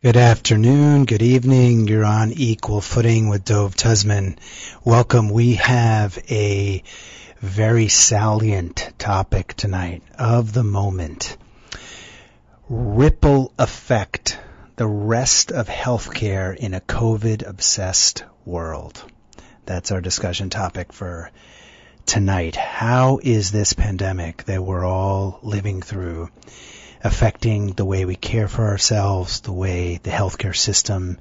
Good afternoon, good evening. You're on equal footing with Dove Tusman. Welcome. We have a very salient topic tonight of the moment. Ripple effect, the rest of healthcare in a COVID obsessed world. That's our discussion topic for tonight. How is this pandemic that we're all living through affecting the way we care for ourselves, the way the healthcare system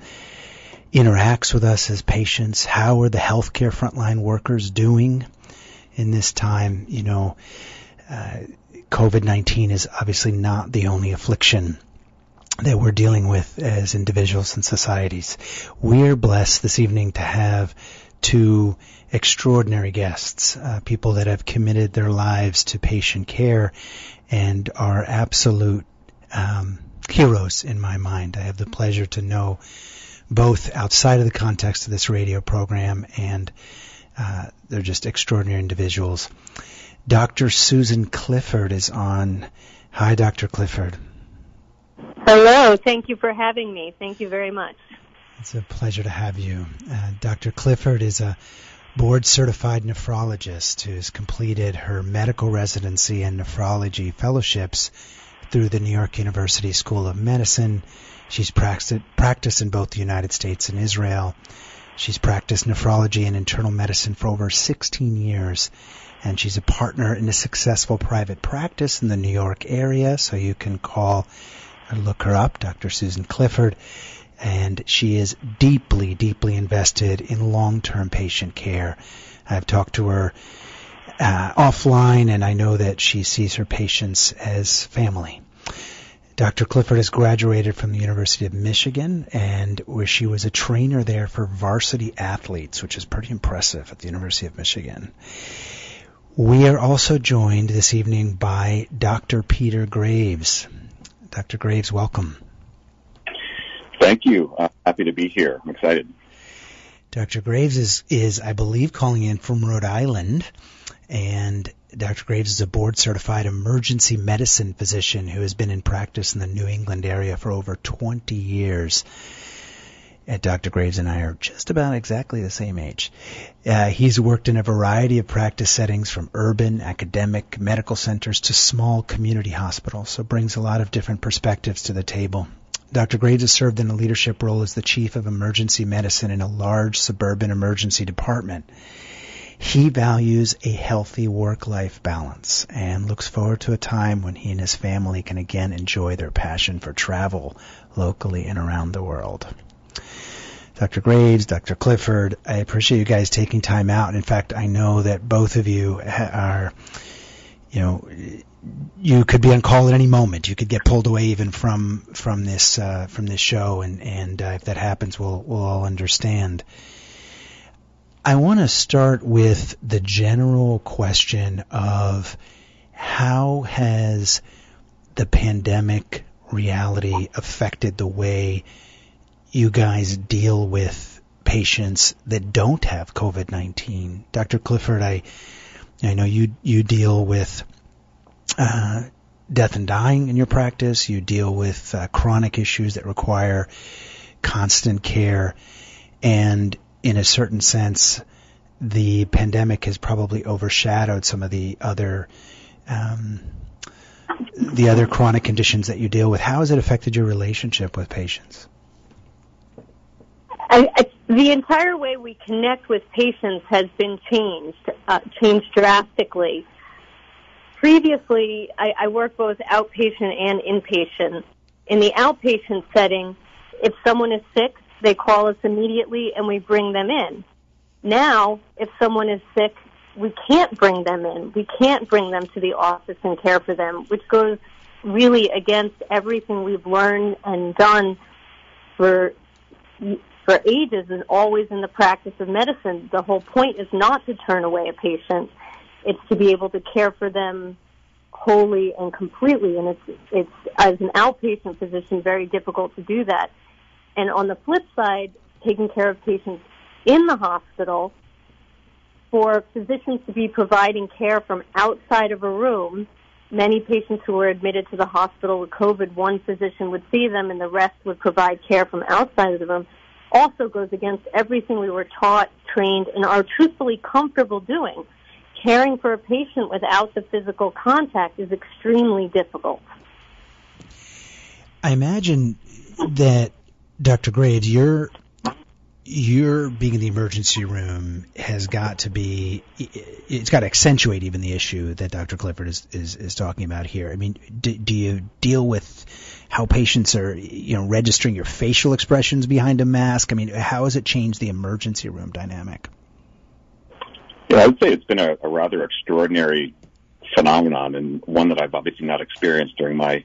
interacts with us as patients? How are the healthcare frontline workers doing in this time? You know, uh, COVID-19 is obviously not the only affliction that we're dealing with as individuals and societies. We're blessed this evening to have two extraordinary guests, uh, people that have committed their lives to patient care and are absolute um, heroes in my mind. I have the pleasure to know both outside of the context of this radio program and uh, they're just extraordinary individuals. Dr. Susan Clifford is on. Hi, Dr. Clifford. Hello. Thank you for having me. Thank you very much. It's a pleasure to have you. Uh, Dr. Clifford is a board certified nephrologist who's completed her medical residency and nephrology fellowships through the New York University School of Medicine. She's practiced, practiced in both the United States and Israel. She's practiced nephrology and internal medicine for over 16 years and she's a partner in a successful private practice in the New York area. So you can call or look her up, Dr. Susan Clifford. And she is deeply, deeply invested in long-term patient care. I've talked to her uh, offline, and I know that she sees her patients as family. Dr. Clifford has graduated from the University of Michigan, and where she was a trainer there for varsity athletes, which is pretty impressive at the University of Michigan. We are also joined this evening by Dr. Peter Graves. Dr. Graves, welcome. Thank you. I'm happy to be here. I'm excited. Dr. Graves is, is, I believe, calling in from Rhode Island, and Dr. Graves is a board certified emergency medicine physician who has been in practice in the New England area for over 20 years and Dr. Graves and I are just about exactly the same age. Uh, he's worked in a variety of practice settings from urban, academic, medical centers to small community hospitals, so brings a lot of different perspectives to the table. Dr. Graves has served in a leadership role as the chief of emergency medicine in a large suburban emergency department. He values a healthy work-life balance and looks forward to a time when he and his family can again enjoy their passion for travel locally and around the world. Dr. Graves, Dr. Clifford, I appreciate you guys taking time out. In fact, I know that both of you are, you know, you could be on call at any moment. You could get pulled away even from from this uh, from this show, and and uh, if that happens, we'll we'll all understand. I want to start with the general question of how has the pandemic reality affected the way you guys deal with patients that don't have COVID-19. Dr. Clifford, I, I know you, you deal with, uh, death and dying in your practice. You deal with uh, chronic issues that require constant care. And in a certain sense, the pandemic has probably overshadowed some of the other, um, the other chronic conditions that you deal with. How has it affected your relationship with patients? I, I, the entire way we connect with patients has been changed, uh, changed drastically. Previously, I, I worked both outpatient and inpatient. In the outpatient setting, if someone is sick, they call us immediately and we bring them in. Now, if someone is sick, we can't bring them in. We can't bring them to the office and care for them, which goes really against everything we've learned and done for for ages and always in the practice of medicine. The whole point is not to turn away a patient. It's to be able to care for them wholly and completely. And it's, it's, as an outpatient physician, very difficult to do that. And on the flip side, taking care of patients in the hospital, for physicians to be providing care from outside of a room, many patients who were admitted to the hospital with COVID, one physician would see them and the rest would provide care from outside of the room, also goes against everything we were taught, trained, and are truthfully comfortable doing. Caring for a patient without the physical contact is extremely difficult. I imagine that, Dr. Graves, you're your being in the emergency room has got to be it's got to accentuate even the issue that Dr. Clifford is is, is talking about here. I mean, do, do you deal with how patients are you know registering your facial expressions behind a mask? I mean, how has it changed the emergency room dynamic? Yeah, I would say it's been a, a rather extraordinary phenomenon and one that I've obviously not experienced during my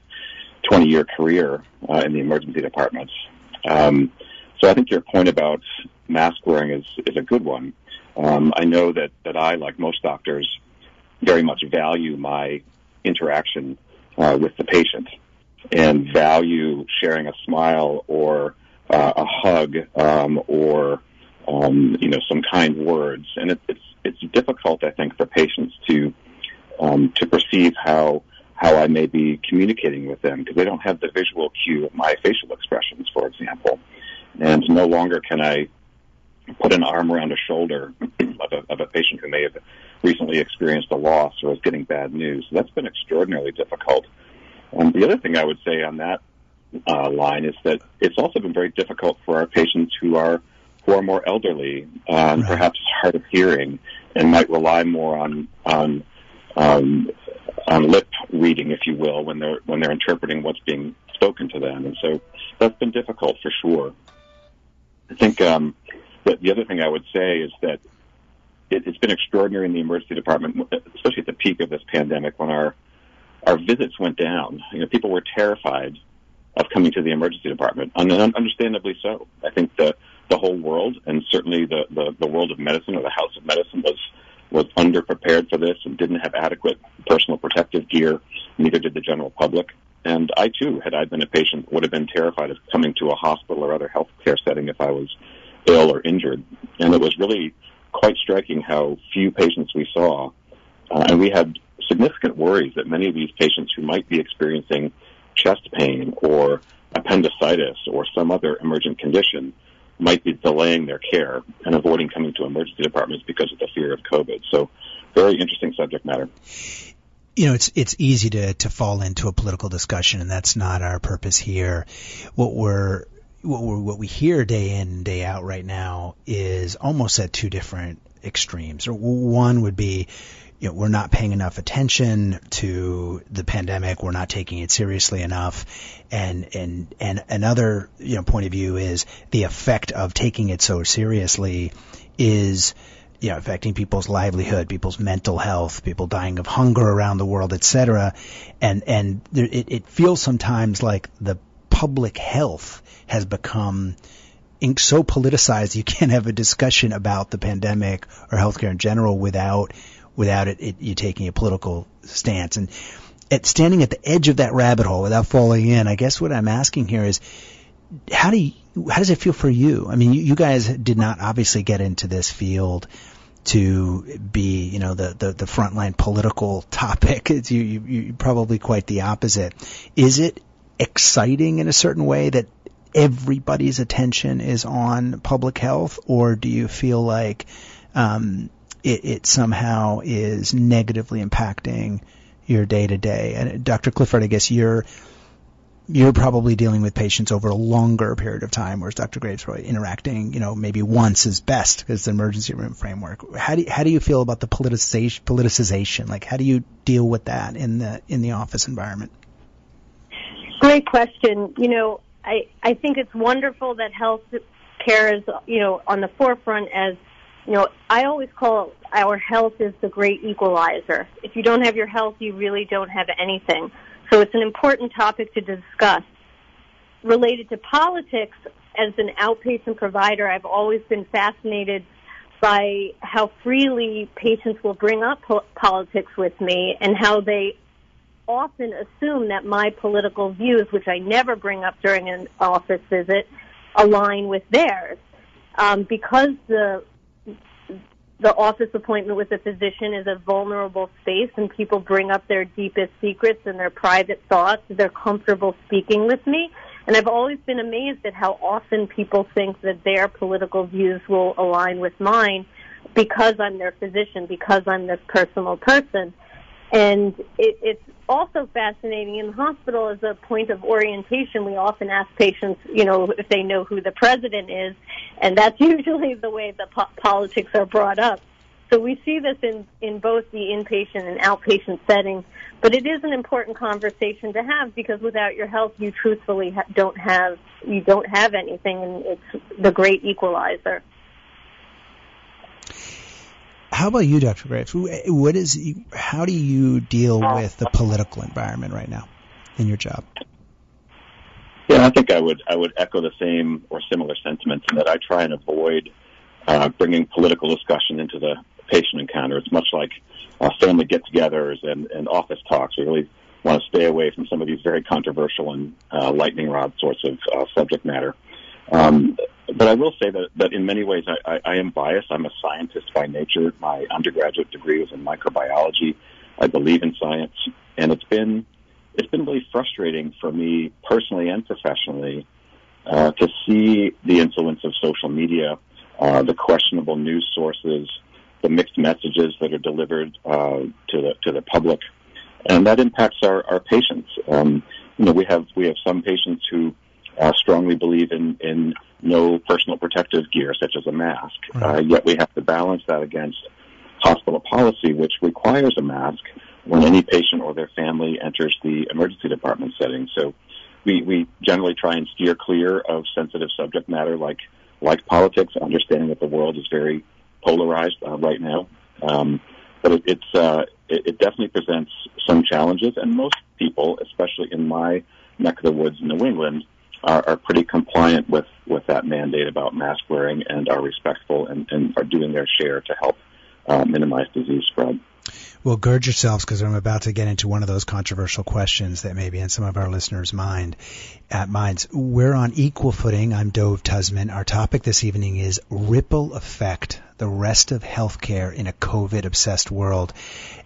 20 year career uh, in the emergency departments. Um, so I think your point about mask wearing is, is a good one. Um, I know that, that I, like most doctors, very much value my interaction uh, with the patient and value sharing a smile or uh, a hug um, or um, you know some kind words. And it, it's it's difficult, I think, for patients to um, to perceive how how I may be communicating with them because they don't have the visual cue of my facial expressions, for example and no longer can I put an arm around a shoulder of a, of a patient who may have recently experienced a loss or is getting bad news. That's been extraordinarily difficult. Um, the other thing I would say on that uh, line is that it's also been very difficult for our patients who are who are more elderly, um, right. perhaps hard of hearing, and might rely more on on um, on lip reading, if you will, when they're when they're interpreting what's being spoken to them. And so that's been difficult for sure. I think um, that the other thing I would say is that it, it's been extraordinary in the emergency department, especially at the peak of this pandemic, when our our visits went down. You know, people were terrified of coming to the emergency department, and understandably so. I think the the whole world, and certainly the, the the world of medicine or the House of Medicine, was was underprepared for this and didn't have adequate personal protective gear. Neither did the general public. And I too, had I been a patient, would have been terrified of coming to a hospital or other healthcare setting if I was ill or injured. And it was really quite striking how few patients we saw. Uh, and we had significant worries that many of these patients who might be experiencing chest pain or appendicitis or some other emergent condition might be delaying their care and avoiding coming to emergency departments because of the fear of COVID. So very interesting subject matter you know, it's it's easy to to fall into a political discussion, and that's not our purpose here. What we're what we what we hear day in and day out right now is almost at two different extremes. One would be, you know, we're not paying enough attention to the pandemic. We're not taking it seriously enough. And, and, and another, you know, point of view is the effect of taking it so seriously is, you know, affecting people's livelihood, people's mental health, people dying of hunger around the world, etc. And and there, it, it feels sometimes like the public health has become so politicized you can't have a discussion about the pandemic or healthcare in general without without it, it you taking a political stance and at standing at the edge of that rabbit hole without falling in. I guess what I'm asking here is how do you, how does it feel for you? I mean, you, you guys did not obviously get into this field to be, you know, the, the, the frontline political topic. It's you, you, you probably quite the opposite. Is it exciting in a certain way that everybody's attention is on public health, or do you feel like um, it, it somehow is negatively impacting your day to day? And Dr. Clifford, I guess you're you're probably dealing with patients over a longer period of time, whereas Dr. Graves probably interacting, you know, maybe once is best because the emergency room framework. How do you, how do you feel about the politicization, politicization? Like, how do you deal with that in the in the office environment? Great question. You know, I I think it's wonderful that health care is you know on the forefront as you know, I always call our health is the great equalizer. If you don't have your health, you really don't have anything. So it's an important topic to discuss. Related to politics, as an outpatient provider, I've always been fascinated by how freely patients will bring up po- politics with me and how they often assume that my political views, which I never bring up during an office visit, align with theirs. Um, because the the office appointment with a physician is a vulnerable space and people bring up their deepest secrets and their private thoughts. They're comfortable speaking with me. And I've always been amazed at how often people think that their political views will align with mine because I'm their physician, because I'm this personal person. And it, it's also fascinating in the hospital as a point of orientation. We often ask patients, you know, if they know who the president is, and that's usually the way the po- politics are brought up. So we see this in, in both the inpatient and outpatient setting, but it is an important conversation to have because without your health, you truthfully ha- don't have you don't have anything, and it's the great equalizer. How about you, Dr. Graves? What is how do you deal with the political environment right now in your job? Yeah, I think I would I would echo the same or similar sentiments in that I try and avoid uh, bringing political discussion into the patient encounter. It's much like uh, family get-togethers and, and office talks. We really want to stay away from some of these very controversial and uh, lightning rod sorts of uh, subject matter. Um, but I will say that, that in many ways I, I, I am biased. I'm a scientist by nature. My undergraduate degree was in microbiology. I believe in science, and it's been it's been really frustrating for me personally and professionally uh, to see the influence of social media, uh, the questionable news sources, the mixed messages that are delivered uh, to the to the public, and that impacts our our patients. Um, you know, we have we have some patients who uh, strongly believe in, in no personal protective gear, such as a mask. Right. Uh, yet we have to balance that against hospital policy, which requires a mask when any patient or their family enters the emergency department setting. So we, we generally try and steer clear of sensitive subject matter like, like politics, understanding that the world is very polarized uh, right now. Um, but it, it's, uh, it, it definitely presents some challenges, and most people, especially in my neck of the woods in New England, are, are pretty compliant with, with that mandate about mask wearing and are respectful and, and are doing their share to help uh, minimize disease spread. Well, gird yourselves because I'm about to get into one of those controversial questions that may be in some of our listeners' mind at minds. We're on equal footing. I'm Dove Tusman. Our topic this evening is ripple effect, the rest of healthcare in a COVID obsessed world.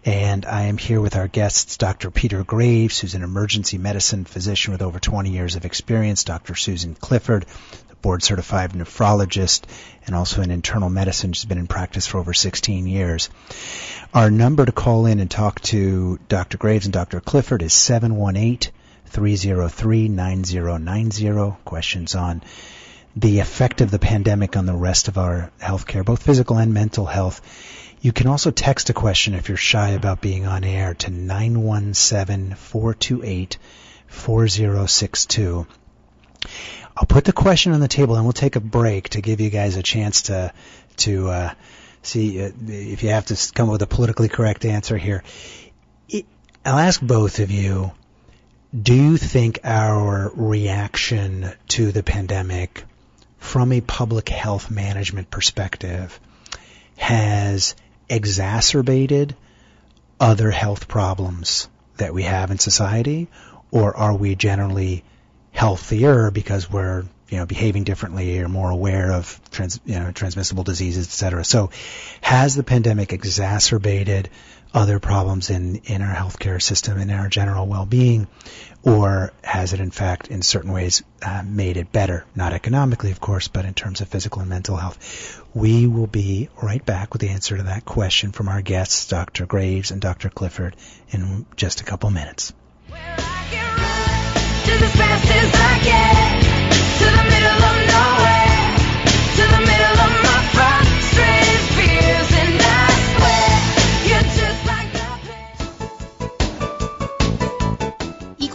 And I am here with our guests, Dr. Peter Graves, who's an emergency medicine physician with over 20 years of experience, Dr. Susan Clifford, board certified nephrologist and also in internal medicine. She's been in practice for over 16 years. Our number to call in and talk to Dr. Graves and Dr. Clifford is 718 303 9090. Questions on the effect of the pandemic on the rest of our healthcare, both physical and mental health. You can also text a question if you're shy about being on air to 917 428 4062. I'll put the question on the table and we'll take a break to give you guys a chance to to uh, see uh, if you have to come up with a politically correct answer here. I'll ask both of you: Do you think our reaction to the pandemic, from a public health management perspective, has exacerbated other health problems that we have in society, or are we generally healthier because we're you know behaving differently or more aware of trans, you know transmissible diseases, et cetera. So, has the pandemic exacerbated other problems in in our healthcare system and in our general well-being, or has it in fact in certain ways uh, made it better? Not economically, of course, but in terms of physical and mental health. We will be right back with the answer to that question from our guests, Dr. Graves and Dr. Clifford, in just a couple minutes just as fast as I get. To the middle of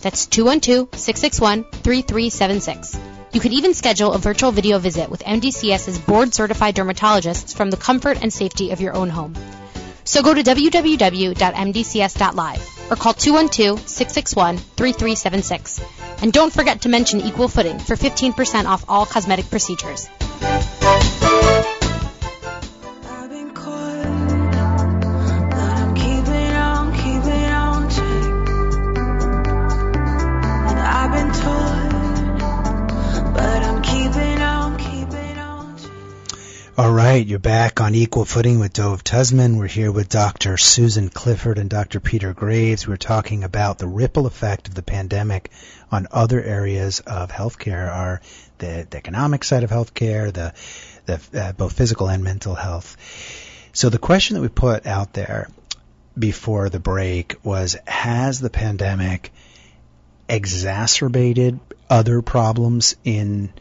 That's 212-661-3376. You can even schedule a virtual video visit with MDCS's board certified dermatologists from the comfort and safety of your own home. So go to www.mdcs.live or call 212-661-3376. And don't forget to mention equal footing for 15% off all cosmetic procedures. All right, you're back on equal footing with Dove Tusman. We're here with Dr. Susan Clifford and Dr. Peter Graves. We're talking about the ripple effect of the pandemic on other areas of healthcare, our the, the economic side of healthcare, the the uh, both physical and mental health. So the question that we put out there before the break was: Has the pandemic exacerbated other problems in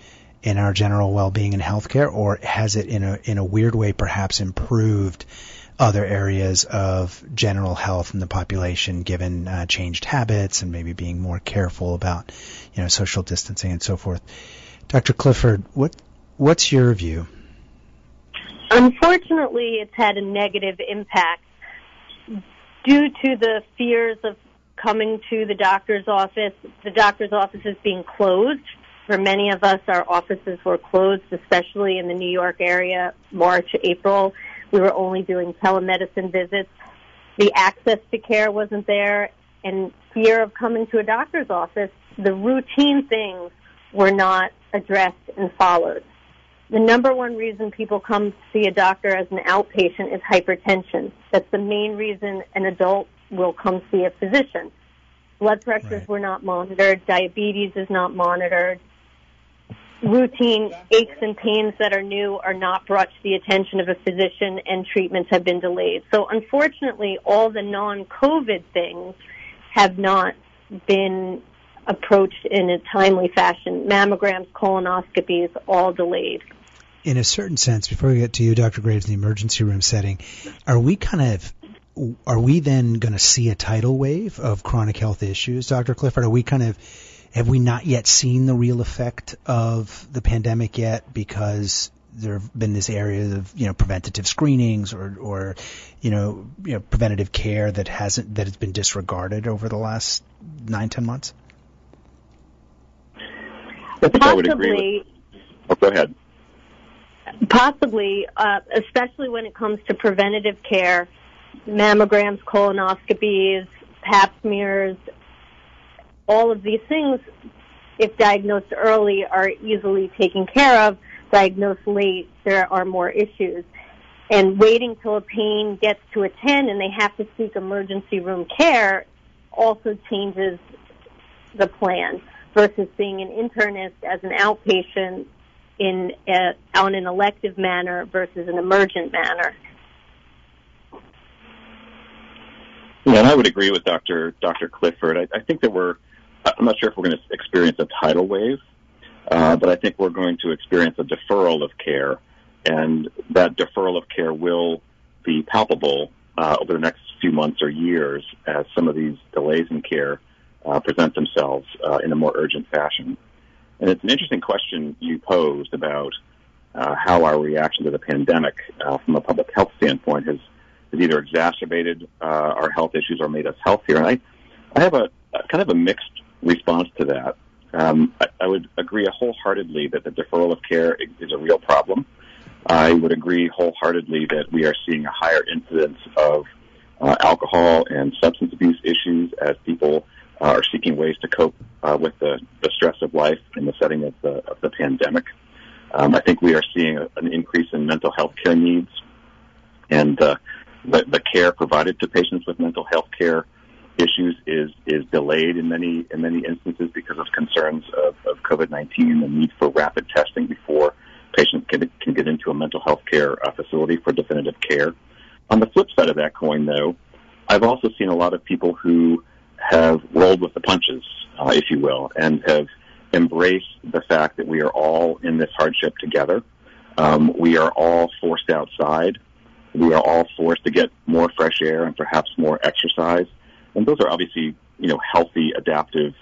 in our general well-being and healthcare, or has it in a in a weird way perhaps improved other areas of general health in the population, given uh, changed habits and maybe being more careful about you know social distancing and so forth? Dr. Clifford, what what's your view? Unfortunately, it's had a negative impact due to the fears of coming to the doctor's office. The doctor's office is being closed. For many of us, our offices were closed, especially in the New York area, March, April. We were only doing telemedicine visits. The access to care wasn't there, and fear of coming to a doctor's office, the routine things were not addressed and followed. The number one reason people come to see a doctor as an outpatient is hypertension. That's the main reason an adult will come see a physician. Blood pressures Right. were not monitored, diabetes is not monitored. Routine aches and pains that are new are not brought to the attention of a physician and treatments have been delayed. So unfortunately, all the non-COVID things have not been approached in a timely fashion. Mammograms, colonoscopies, all delayed. in a certain sense, before we get to you, Dr. Graves, in the emergency room setting, are we kind of are we then going to see a tidal wave of chronic health issues, Dr. Clifford? Are we kind of have we not yet seen the real effect of the pandemic yet because there have been this area of you know preventative screenings or or you know you know preventative care that hasn't that has been disregarded over the last nine ten months? I think I would agree with. Possibly, Oh, go ahead. possibly, uh, especially when it comes to preventative care, mammograms, colonoscopies, pap smears, all of these things, if diagnosed early, are easily taken care of. Diagnosed late, there are more issues. And waiting till a pain gets to a 10 and they have to seek emergency room care also changes the plan versus seeing an internist as an outpatient in a, on an elective manner versus an emergent manner. Yeah, and I would agree with Dr. Dr. Clifford. I, I think that we're, I'm not sure if we're going to experience a tidal wave, uh, but I think we're going to experience a deferral of care, and that deferral of care will be palpable uh, over the next few months or years as some of these delays in care uh, present themselves uh, in a more urgent fashion. And it's an interesting question you posed about uh, how our reaction to the pandemic, uh, from a public health standpoint, has has either exacerbated our health issues or made us healthier. And I, I have a kind of a mixed response to that. Um, I, I would agree wholeheartedly that the deferral of care is, a real problem. I would agree wholeheartedly that we are seeing a higher incidence of uh, alcohol and substance abuse issues as people uh, are seeking ways to cope uh, with the, the stress of life in the setting of the, of the pandemic. Um, I think we are seeing a, an increase in mental health care needs, and uh, the, the care provided to patients with mental health care issues is is delayed in many in many instances because of concerns of, of COVID nineteen and the need for rapid testing before patients can can get into a mental health care uh, facility for definitive care. On the flip side of that coin, though, I've also seen a lot of people who have rolled with the punches, uh, if you will, and have embraced the fact that we are all in this hardship together. Um, we are all forced outside. We are all forced to get more fresh air and perhaps more exercise. And those are obviously, you know, healthy, adaptive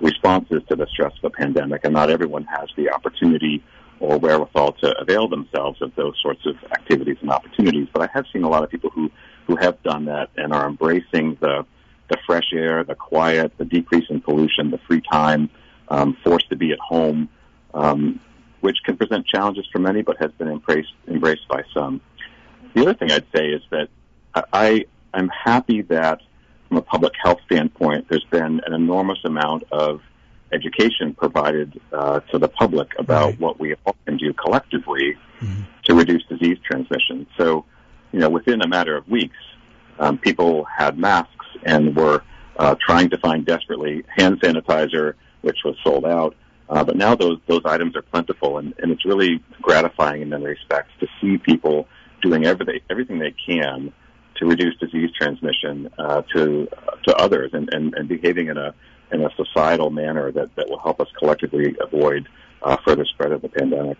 responses to the stress of the pandemic, and not everyone has the opportunity or wherewithal to avail themselves of those sorts of activities and opportunities. But I have seen a lot of people who who have done that and are embracing the the fresh air, the quiet, the decrease in pollution, the free time, um, forced to be at home, um, which can present challenges for many, but has been embraced embraced by some. The other thing I'd say is that I I'm happy that from a public health standpoint, there's been an enormous amount of education provided uh, to the public about Right. what we all can do collectively Mhm. to reduce disease transmission. So, you know, within a matter of weeks, um, people had masks and were uh, trying to find desperately hand sanitizer, which was sold out. Uh, but now those those items are plentiful, and, and it's really gratifying in many respects to see people doing everything everything they can to reduce disease transmission uh, to to others, and, and, and behaving in a in a societal manner that, that will help us collectively avoid uh, further spread of the pandemic.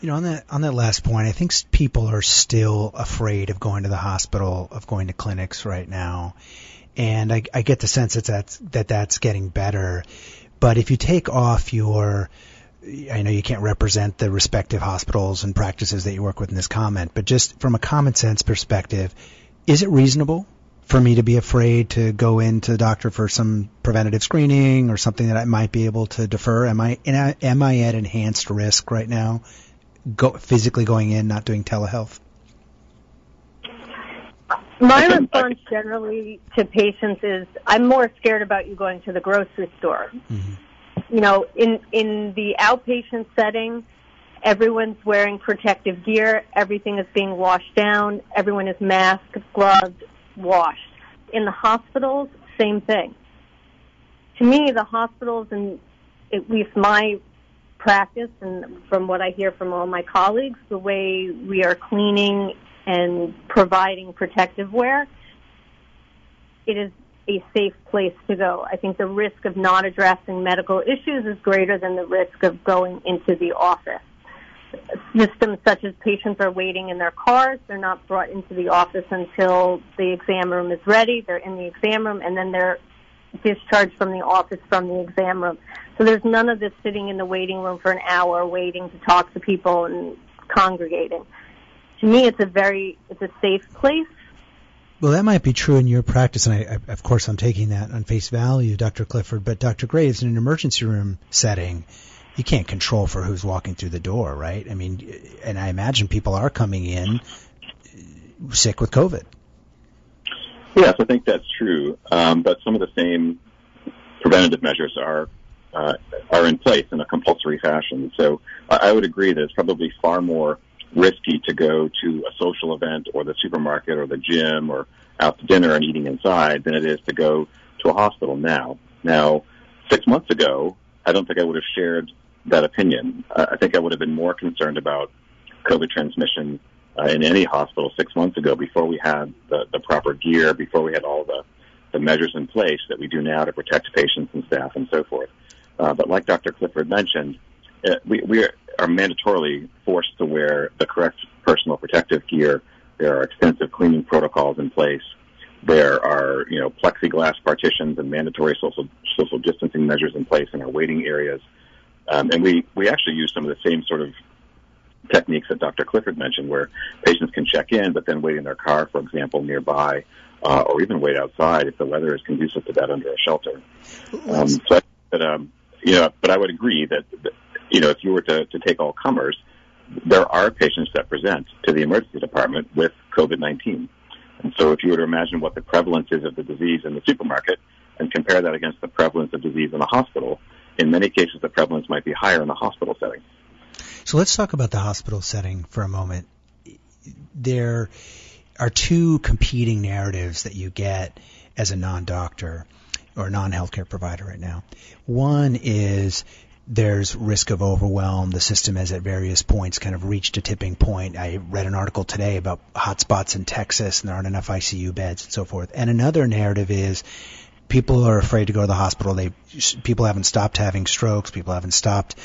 You know, on that on that last point, I think people are still afraid of going to the hospital, of going to clinics right now, and I, I get the sense that that's that that's getting better. But if you take off your I know you can't represent the respective hospitals and practices that you work with in this comment, but just from a common sense perspective, is it reasonable for me to be afraid to go into the doctor for some preventative screening or something that I might be able to defer? Am I am I at enhanced risk right now? Go physically going in, not doing telehealth. My I can- I response generally to patients is I'm more scared about you going to the grocery store. Mm-hmm. You know, in in the outpatient setting, everyone's wearing protective gear, everything is being washed down, everyone is masked, gloved, washed. In the hospitals, same thing. To me, the hospitals and at least my practice and from what I hear from all my colleagues, the way we are cleaning and providing protective wear, it is a safe place to go. I think the risk of not addressing medical issues is greater than the risk of going into the office. Systems such as patients are waiting in their cars, they're not brought into the office until the exam room is ready, they're in the exam room, and then they're discharged from the office from the exam room. So there's none of this sitting in the waiting room for an hour waiting to talk to people and congregating. To me, it's a very, it's a safe place. Well, that might be true in your practice, and I, I, of course I'm taking that on face value, Dr. Clifford. But Dr. Graves, in an emergency room setting, you can't control for who's walking through the door, right? I mean, and I imagine people are coming in sick with COVID. Yes, I think that's true. Um, but some of the same preventative measures are uh, are in place in a compulsory fashion. So I would agree that it's probably far more risky to go to a social event or the supermarket or the gym or out to dinner and eating inside than it is to go to a hospital now. Now, six months ago, I don't think I would have shared that opinion. I think I would have been more concerned about COVID transmission uh, in any hospital six months ago before we had the, the proper gear, before we had all the, the measures in place that we do now to protect patients and staff and so forth. Uh, but like Dr. Clifford mentioned, uh, we, we are, are mandatorily forced to wear the correct personal protective gear. There are extensive cleaning protocols in place. There are, you know, plexiglass partitions and mandatory social social distancing measures in place in our waiting areas. Um, and we, we actually use some of the same sort of techniques that Dr. Clifford mentioned, where patients can check in, but then wait in their car, for example, nearby, uh, or even wait outside if the weather is conducive to that under a shelter. Um, so, I, but um, you know, but I would agree that, that you know, if you were to, to take all comers, there are patients that present to the emergency department with COVID-19. And so if you were to imagine what the prevalence is of the disease in the supermarket and compare that against the prevalence of disease in the hospital, in many cases the prevalence might be higher in the hospital setting. So let's talk about the hospital setting for a moment. There are two competing narratives that you get as a non-doctor or non-healthcare provider right now. One is there's risk of overwhelm. The system has at various points kind of reached a tipping point. I read an article today about hotspots in Texas and there aren't enough ICU beds and so forth. And another narrative is people are afraid to go to the hospital. They people haven't stopped having strokes. People haven't stopped,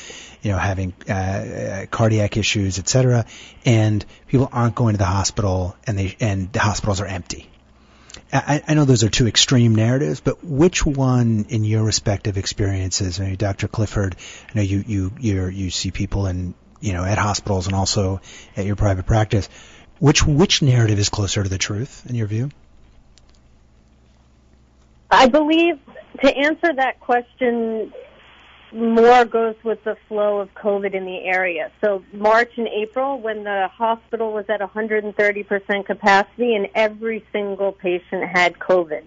you know, having uh, uh, cardiac issues, etc. And people aren't going to the hospital, and they and the hospitals are empty. I, I know those are two extreme narratives, but which one, in your respective experiences, I mean, Dr. Clifford, I know you you you you see people in you know at hospitals and also at your private practice. Which which narrative is closer to the truth in your view? I believe to answer that question more goes with the flow of COVID in the area. So March and April, when the hospital was at 130% capacity and every single patient had COVID.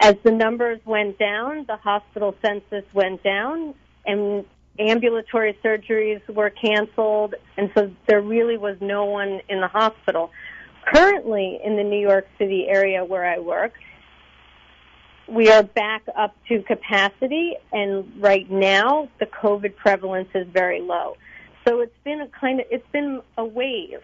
As the numbers went down, the hospital census went down and ambulatory surgeries were canceled and so there really was no one in the hospital. Currently in the New York City area where I work, we are back up to capacity, and right now the COVID prevalence is very low. So it's been a kind of it's been a wave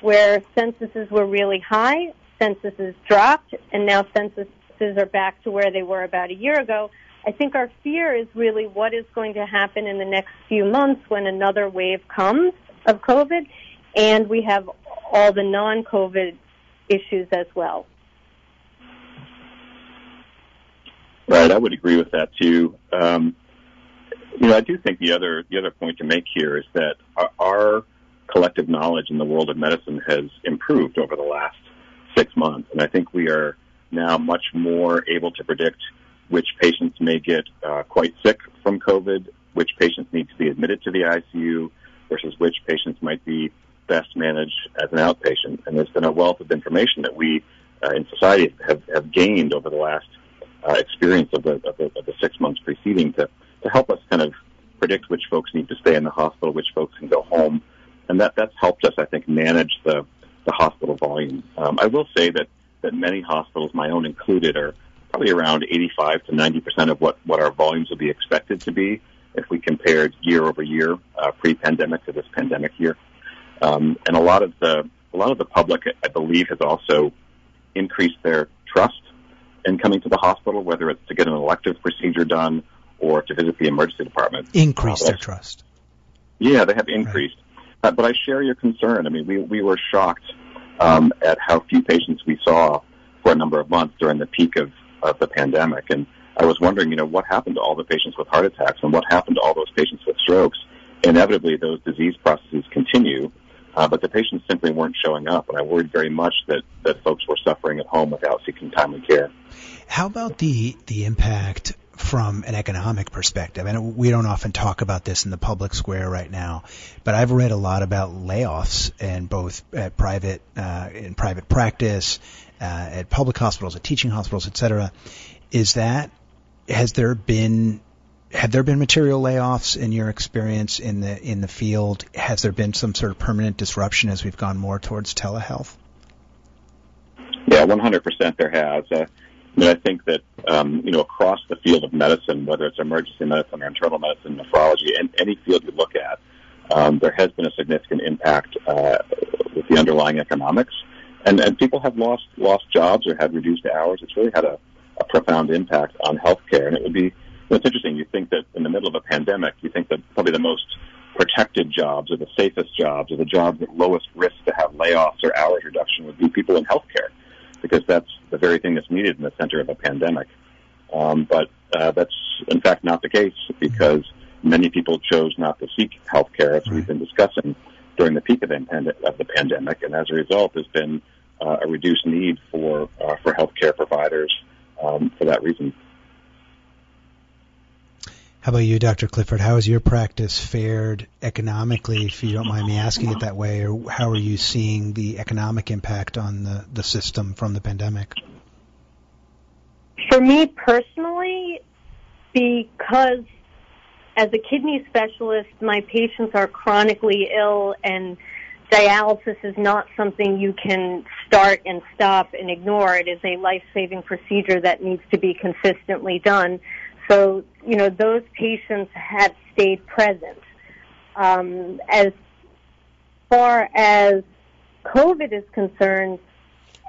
where censuses were really high, censuses dropped, and now censuses are back to where they were about a year ago. I think our fear is really what is going to happen in the next few months when another wave comes of COVID, and we have all the non-COVID issues as well. Right, I would agree with that too. Um, you know, I do think the other the other point to make here is that our, our collective knowledge in the world of medicine has improved over the last six months, and I think we are now much more able to predict which patients may get uh, quite sick from COVID, which patients need to be admitted to the ICU, versus which patients might be best managed as an outpatient. And there's been a wealth of information that we uh, in society have, have gained over the last uh, experience of the, of the, of the six months preceding to, to help us kind of predict which folks need to stay in the hospital, which folks can go home, and that that's helped us, I think, manage the the hospital volume. Um, I will say that that many hospitals, my own included, are probably around 85 to 90 percent of what what our volumes would be expected to be if we compared year over year, uh, pre-pandemic to this pandemic year. Um, and a lot of the a lot of the public, I believe, has also increased their trust in coming to the hospital, whether it's to get an elective procedure done or to visit the emergency department. Increase uh, their trust. Yeah, they have increased. Right. Uh, but I share your concern. I mean, we, we were shocked um, at how few patients we saw for a number of months during the peak of, of the pandemic. And I was wondering, you know, what happened to all the patients with heart attacks and what happened to all those patients with strokes? Inevitably, those disease processes continue uh, but the patients simply weren't showing up, and I worried very much that, that folks were suffering at home without seeking timely care. How about the the impact from an economic perspective? And we don't often talk about this in the public square right now, but I've read a lot about layoffs in both at private uh, in private practice, uh, at public hospitals, at teaching hospitals, et cetera. Is that has there been have there been material layoffs in your experience in the in the field? Has there been some sort of permanent disruption as we've gone more towards telehealth? Yeah, 100% there has. Uh, I mean, I think that um, you know across the field of medicine, whether it's emergency medicine or internal medicine, nephrology, and any field you look at, um, there has been a significant impact uh, with the underlying economics, and and people have lost lost jobs or had reduced hours. It's really had a, a profound impact on healthcare, and it would be it's interesting. You think that in the middle of a pandemic, you think that probably the most protected jobs or the safest jobs or the jobs at lowest risk to have layoffs or hours reduction would be people in healthcare, because that's the very thing that's needed in the center of a pandemic. Um, but uh, that's in fact not the case because many people chose not to seek health care, as right. we've been discussing during the peak of the, of the pandemic, and as a result, there's been uh, a reduced need for uh, for healthcare providers um, for that reason. How about you, Dr. Clifford? How has your practice fared economically, if you don't mind me asking it that way, or how are you seeing the economic impact on the, the system from the pandemic? For me personally, because as a kidney specialist, my patients are chronically ill and dialysis is not something you can start and stop and ignore. It is a life-saving procedure that needs to be consistently done. So, you know, those patients have stayed present. Um, as far as COVID is concerned,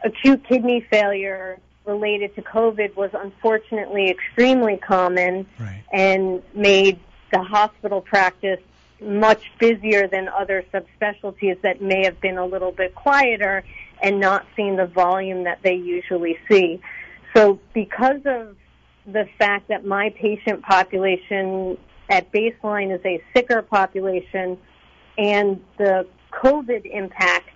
acute kidney failure related to COVID was unfortunately extremely common right. and made the hospital practice much busier than other subspecialties that may have been a little bit quieter and not seen the volume that they usually see. So because of the fact that my patient population at baseline is a sicker population and the COVID impact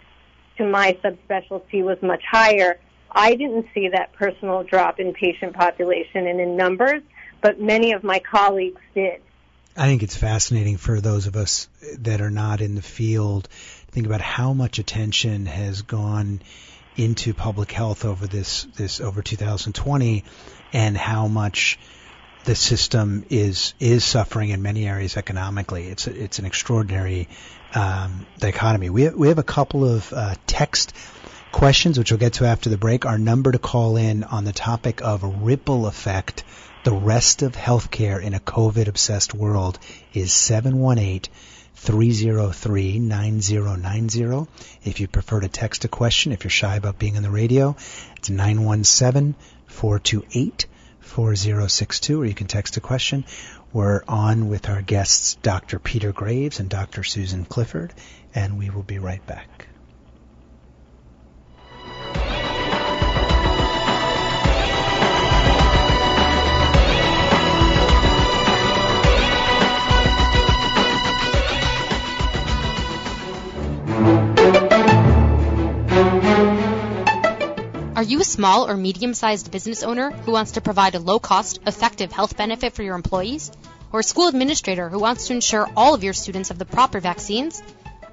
to my subspecialty was much higher, I didn't see that personal drop in patient population and in numbers, but many of my colleagues did. I think it's fascinating for those of us that are not in the field to think about how much attention has gone into public health over this this over 2020 and how much the system is is suffering in many areas economically. It's a, it's an extraordinary um, dichotomy. We have, we have a couple of uh, text questions which we'll get to after the break. Our number to call in on the topic of ripple effect the rest of healthcare in a COVID obsessed world is 718 303 9090. If you prefer to text a question, if you're shy about being on the radio, it's 917 428 4062, or you can text a question. We're on with our guests, Dr. Peter Graves and Dr. Susan Clifford, and we will be right back. Are you a small or medium sized business owner who wants to provide a low cost, effective health benefit for your employees? Or a school administrator who wants to ensure all of your students have the proper vaccines?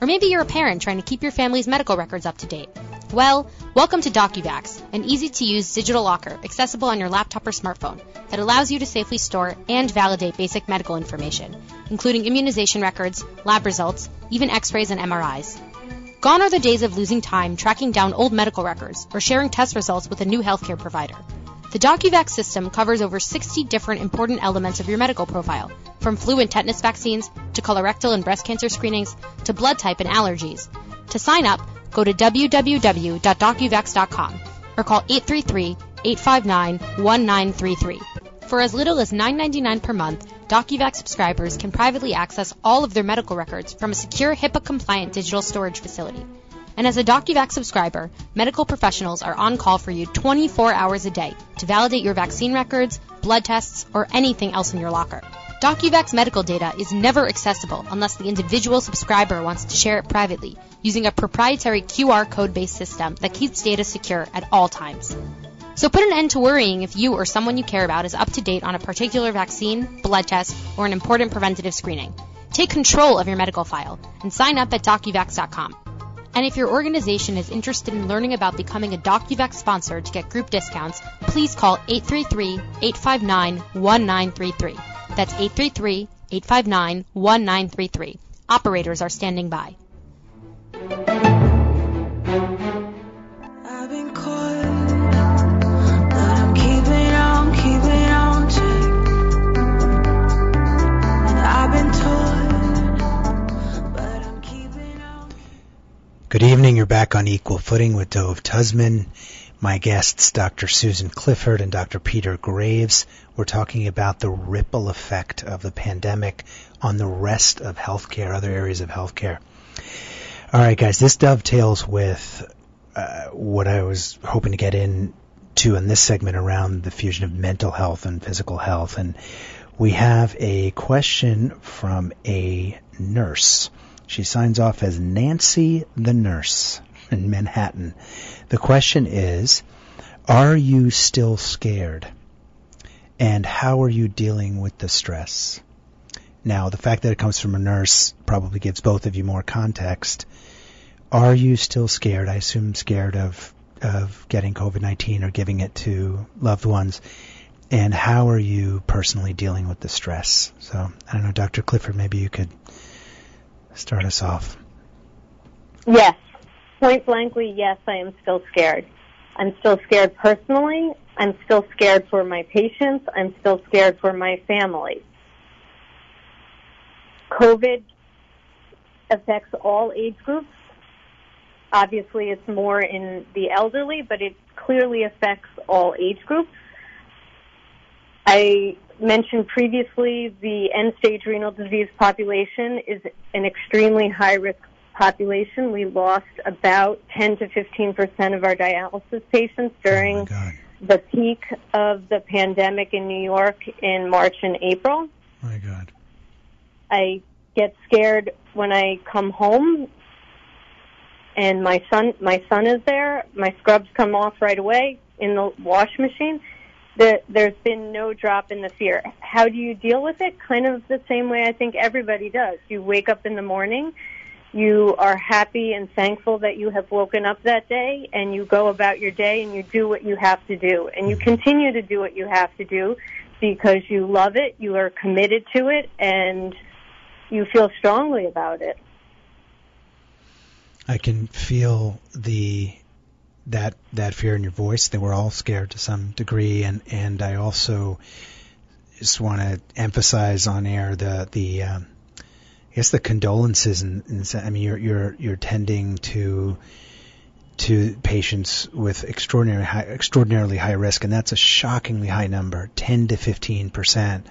Or maybe you're a parent trying to keep your family's medical records up to date. Well, welcome to DocuVax, an easy to use digital locker accessible on your laptop or smartphone that allows you to safely store and validate basic medical information, including immunization records, lab results, even x rays and MRIs. Gone are the days of losing time tracking down old medical records or sharing test results with a new healthcare provider. The DocuVax system covers over 60 different important elements of your medical profile, from flu and tetanus vaccines to colorectal and breast cancer screenings to blood type and allergies. To sign up, go to www.docuvax.com or call 833-859-1933. For as little as $9.99 per month, DocuVax subscribers can privately access all of their medical records from a secure HIPAA-compliant digital storage facility. And as a DocuVax subscriber, medical professionals are on call for you 24 hours a day to validate your vaccine records, blood tests, or anything else in your locker. DocuVax medical data is never accessible unless the individual subscriber wants to share it privately using a proprietary QR code-based system that keeps data secure at all times. So put an end to worrying if you or someone you care about is up to date on a particular vaccine, blood test, or an important preventative screening. Take control of your medical file and sign up at docuvax.com. And if your organization is interested in learning about becoming a DocuVax sponsor to get group discounts, please call 833-859-1933. That's 833-859-1933. Operators are standing by. Good evening. You're back on Equal Footing with Dov Tusman. My guests, Dr. Susan Clifford and Dr. Peter Graves. We're talking about the ripple effect of the pandemic on the rest of healthcare, other areas of healthcare. All right, guys, this dovetails with uh, what I was hoping to get into in this segment around the fusion of mental health and physical health. And we have a question from a nurse. She signs off as Nancy the nurse in Manhattan. The question is, are you still scared? And how are you dealing with the stress? Now, the fact that it comes from a nurse probably gives both of you more context. Are you still scared? I assume scared of of getting COVID-19 or giving it to loved ones. And how are you personally dealing with the stress? So, I don't know, Dr. Clifford, maybe you could start us off. Yes. Point blankly, yes, I am still scared. I'm still scared personally. I'm still scared for my patients. I'm still scared for my family. COVID affects all age groups. Obviously, it's more in the elderly, but it clearly affects all age groups. I mentioned previously, the end-stage renal disease population is an extremely high-risk population. We lost about 10 to 15 percent of our dialysis patients oh during Oh the peak of the pandemic in New York in March and April. My God. I get scared when I come home and my son my son is there. My scrubs come off right away in the wash machine. The, there's been no drop in the fear. How do you deal with it? Kind of the same way I think everybody does. You wake up in the morning, you are happy and thankful that you have woken up that day, and you go about your day and you do what you have to do, and you mm-hmm. continue to do what you have to do because you love it, you are committed to it, and you feel strongly about it. I can feel the that that fear in your voice. That we're all scared to some degree, and and I also just want to emphasize on air the the um, I guess the condolences and, and I mean you're you're you're tending to to patients with extraordinary high, extraordinarily high risk, and that's a shockingly high number, 10 to 15 percent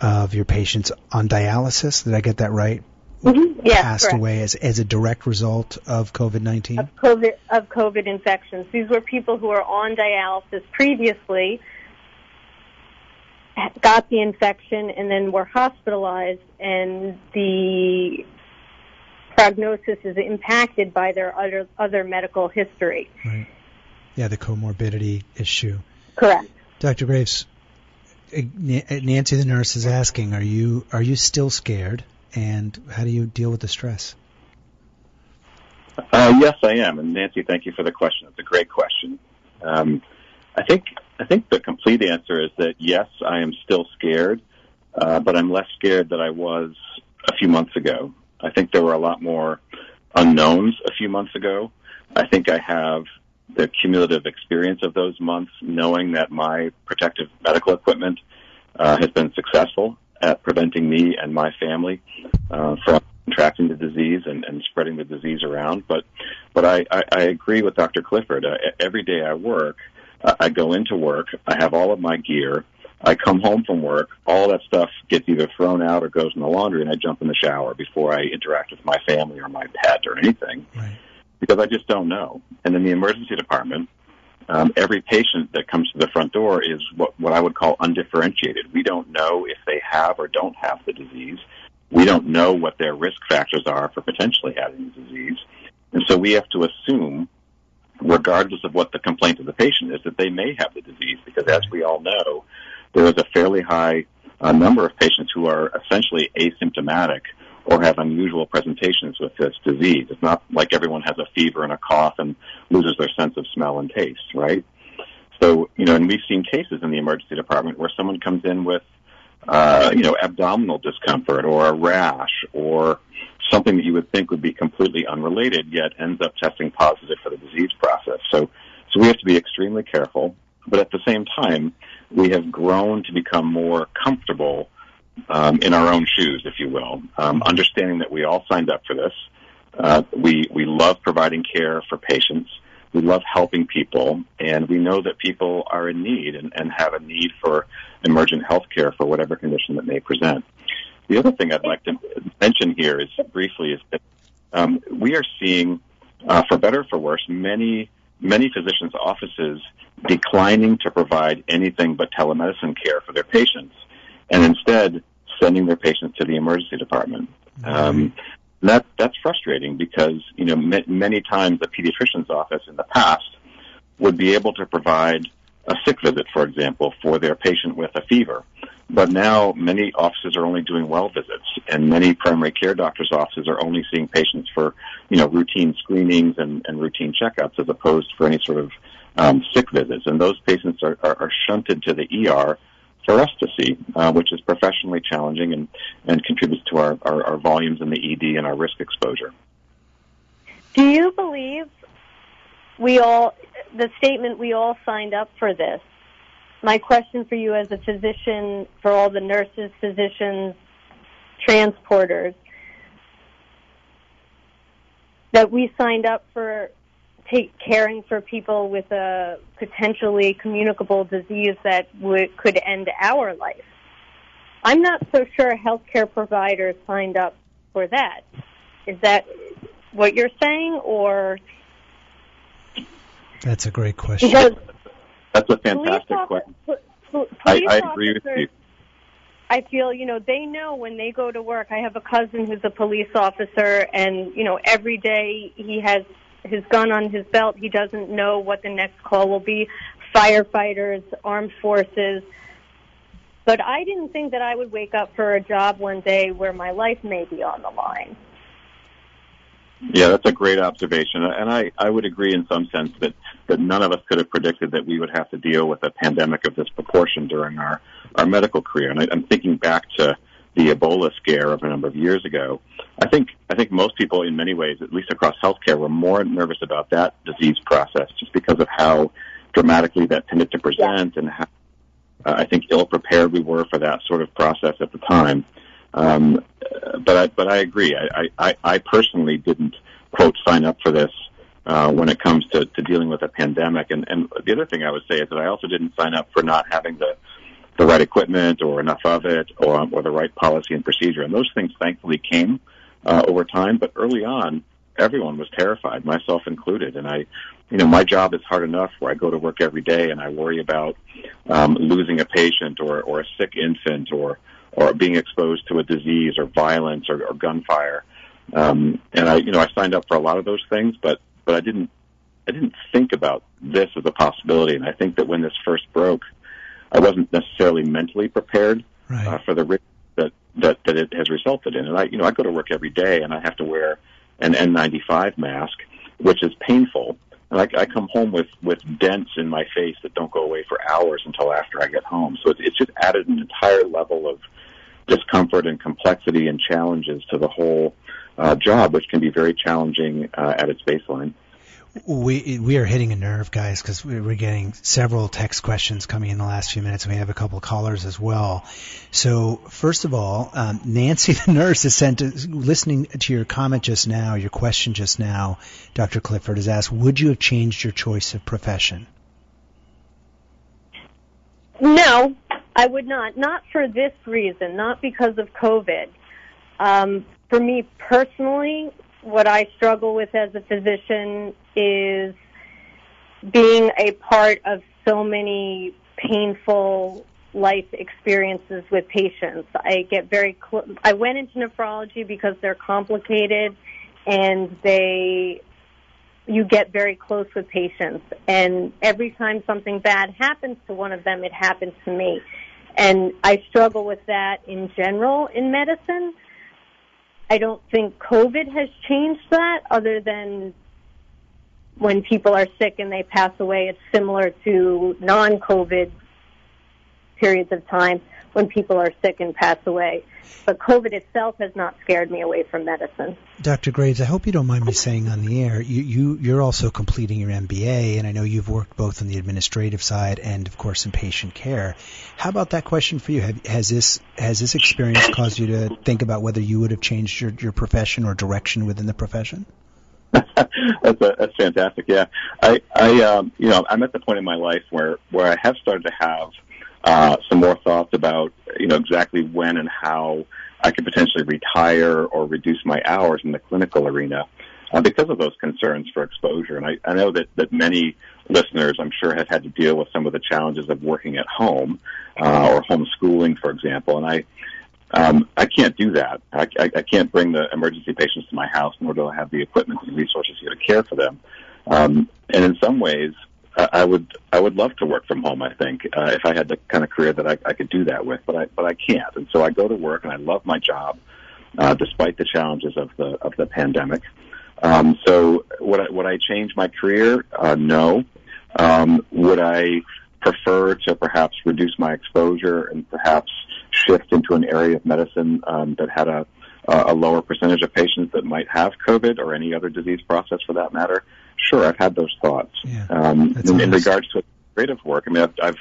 of your patients on dialysis. Did I get that right? Mm-hmm. Yes, passed correct. away as as a direct result of COVID nineteen. of COVID of COVID infections. These were people who were on dialysis previously, got the infection, and then were hospitalized, and the prognosis is impacted by their other other medical history. Right. Yeah, the comorbidity issue. Correct. Dr. Graves, Nancy the nurse is asking, are you are you still scared, and how do you deal with the stress? Uh, yes, I am. And Nancy, thank you for the question. It's a great question. Um, I think I think the complete answer is that yes, I am still scared, uh, but I'm less scared than I was a few months ago. I think there were a lot more unknowns a few months ago. I think I have the cumulative experience of those months, knowing that my protective medical equipment uh, has been successful at preventing me and my family uh, from contracting the disease and, and spreading the disease around. But but I, I, I agree with Dr. Clifford. Uh, every day I work, uh, I go into work, I have all of my gear. I come home from work, all that stuff gets either thrown out or goes in the laundry, and I jump in the shower before I interact with my family or my pet or anything Right. because I just don't know. And in the emergency department, um, every patient that comes to the front door is what, what I would call undifferentiated. We don't know if they have or don't have the disease. We don't know what their risk factors are for potentially having the disease. And so we have to assume, regardless of what the complaint of the patient is, that they may have the disease because as we all know, there is a fairly high uh, number of patients who are essentially asymptomatic or have unusual presentations with this disease. It's not like everyone has a fever and a cough and loses their sense of smell and taste, right? So, you know, and we've seen cases in the emergency department where someone comes in with, uh, you know, abdominal discomfort or a rash or something that you would think would be completely unrelated, yet ends up testing positive for the disease process. So, so we have to be extremely careful. But at the same time, we have grown to become more comfortable um, in our own shoes, if you will, um, understanding that we all signed up for this. Uh, we we love providing care for patients. We love helping people, and we know that people are in need and, and have a need for emergent health care for whatever condition that may present. The other thing I'd like to mention here is briefly is that um, we are seeing, uh, for better or for worse, many many physicians' offices declining to provide anything but telemedicine care for their patients, and instead sending their patients to the emergency department. Um, that that's frustrating because you know m- many times the pediatrician's office in the past would be able to provide a sick visit, for example, for their patient with a fever. But now many offices are only doing well visits, and many primary care doctors' offices are only seeing patients for, you know, routine screenings and, and routine checkups, as opposed for any sort of um, sick visits. And those patients are, are, are shunted to the ER uh, which is professionally challenging and, and contributes to our, our, our volumes in the ED and our risk exposure. Do you believe we all, the statement we all signed up for this? My question for you as a physician, for all the nurses, physicians, transporters, that we signed up for take, caring for people with a potentially communicable disease that would, could end our life. I'm not so sure healthcare providers signed up for that. Is that what you're saying, or That's a great question. because That's a fantastic question. po- po- I, I agree with you. I feel, you know, they know when they go to work. I have a cousin who's a police officer, and, you know, every day he has his gun on his belt. He doesn't know what the next call will be. Firefighters, armed forces. But I didn't think that I would wake up for a job one day where my life may be on the line. Yeah, that's a great observation, and I, I would agree in some sense that, that none of us could have predicted that we would have to deal with a pandemic of this proportion during our, our medical career. And I, I'm thinking back to the Ebola scare of a number of years ago. I think I think most people, in many ways, at least across healthcare, were more nervous about that disease process just because of how dramatically that tended to present and how uh, I think ill prepared we were for that sort of process at the time. Um, but I, but I agree. I, I, I personally didn't quote sign up for this uh, when it comes to, to dealing with a pandemic. And, and the other thing I would say is that I also didn't sign up for not having the the right equipment or enough of it or, or the right policy and procedure. And those things thankfully came uh, over time. But early on, everyone was terrified, myself included. And I, you know, my job is hard enough where I go to work every day and I worry about um, losing a patient or, or a sick infant or or being exposed to a disease or violence or, or gunfire. Um, and I, you know, I signed up for a lot of those things, but but I didn't I didn't think about this as a possibility. And I think that when this first broke, I wasn't necessarily mentally prepared Right. uh, for the risk that, that that it has resulted in. And I, you know, I go to work every day and I have to wear an N95 mask, which is painful. And I, I come home with with dents in my face that don't go away for hours until after I get home. So it's, it's just added an entire level of discomfort and complexity and challenges to the whole uh, job, which can be very challenging uh, at its baseline. We we are hitting a nerve, guys, because we're getting several text questions coming in the last few minutes, and we have a couple of callers as well. So first of all, um, Nancy the nurse is sent, listening to your comment just now, your question just now, Dr. Clifford has asked, would you have changed your choice of profession? No, I would not. Not for this reason. Not because of COVID. Um, for me personally, what I struggle with as a physician is being a part of so many painful life experiences with patients. I get very cl- I went into nephrology because they're complicated and they you get very close with patients and every time something bad happens to one of them it happens to me. And I struggle with that in general in medicine. I don't think COVID has changed that other than when people are sick and they pass away, it's similar to non-COVID periods of time when people are sick and pass away. But COVID itself has not scared me away from medicine. Dr. Graves, I hope you don't mind me saying on the air, you, you, you're also completing your MBA, and I know you've worked both on the administrative side and, of course, in patient care. How about that question for you? Have, has this has this experience caused you to think about whether you would have changed your, your profession or direction within the profession? that's a, that's fantastic. Yeah, I I um, you know I'm at the point in my life where where I have started to have uh, some more thoughts about you know exactly when and how I could potentially retire or reduce my hours in the clinical arena uh, because of those concerns for exposure. And I, I know that that many listeners, I'm sure, have had to deal with some of the challenges of working at home uh, or homeschooling, for example. And I um, I can't do that. I, I, I can't bring the emergency patients to my house, nor do I have the equipment and resources here to care for them. Um, and in some ways, I, would I would love to work from home. I think uh, if I had the kind of career that I, I could do that with, but I but I can't. And so I go to work, and I love my job, uh, despite the challenges of the of the pandemic. Um, so would I, would I change my career? Uh, no. Um, would I prefer to perhaps reduce my exposure and perhaps shift into an area of medicine um, that had a, a lower percentage of patients that might have COVID or any other disease process for that matter? Sure, I've had those thoughts. Yeah, um, in, in regards to administrative work, I mean, I've, I've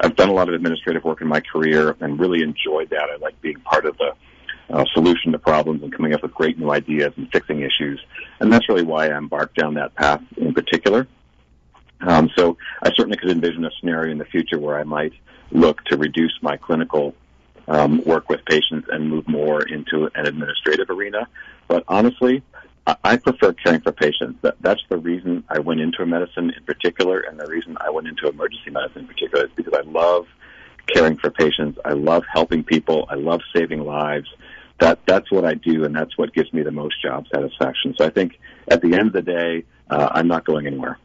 I've done a lot of administrative work in my career and really enjoyed that. I like being part of the uh, solution to problems and coming up with great new ideas and fixing issues. And that's really why I embarked down that path in particular. Um, so I certainly could envision a scenario in the future where I might look to reduce my clinical um, work with patients and move more into an administrative arena. But honestly, I, prefer caring for patients. That, that's the reason I went into medicine in particular, and the reason I went into emergency medicine in particular is because I love caring for patients. I love helping people. I love saving lives. That that's what I do, and that's what gives me the most job satisfaction. So I think at the end of the day, uh, I'm not going anywhere.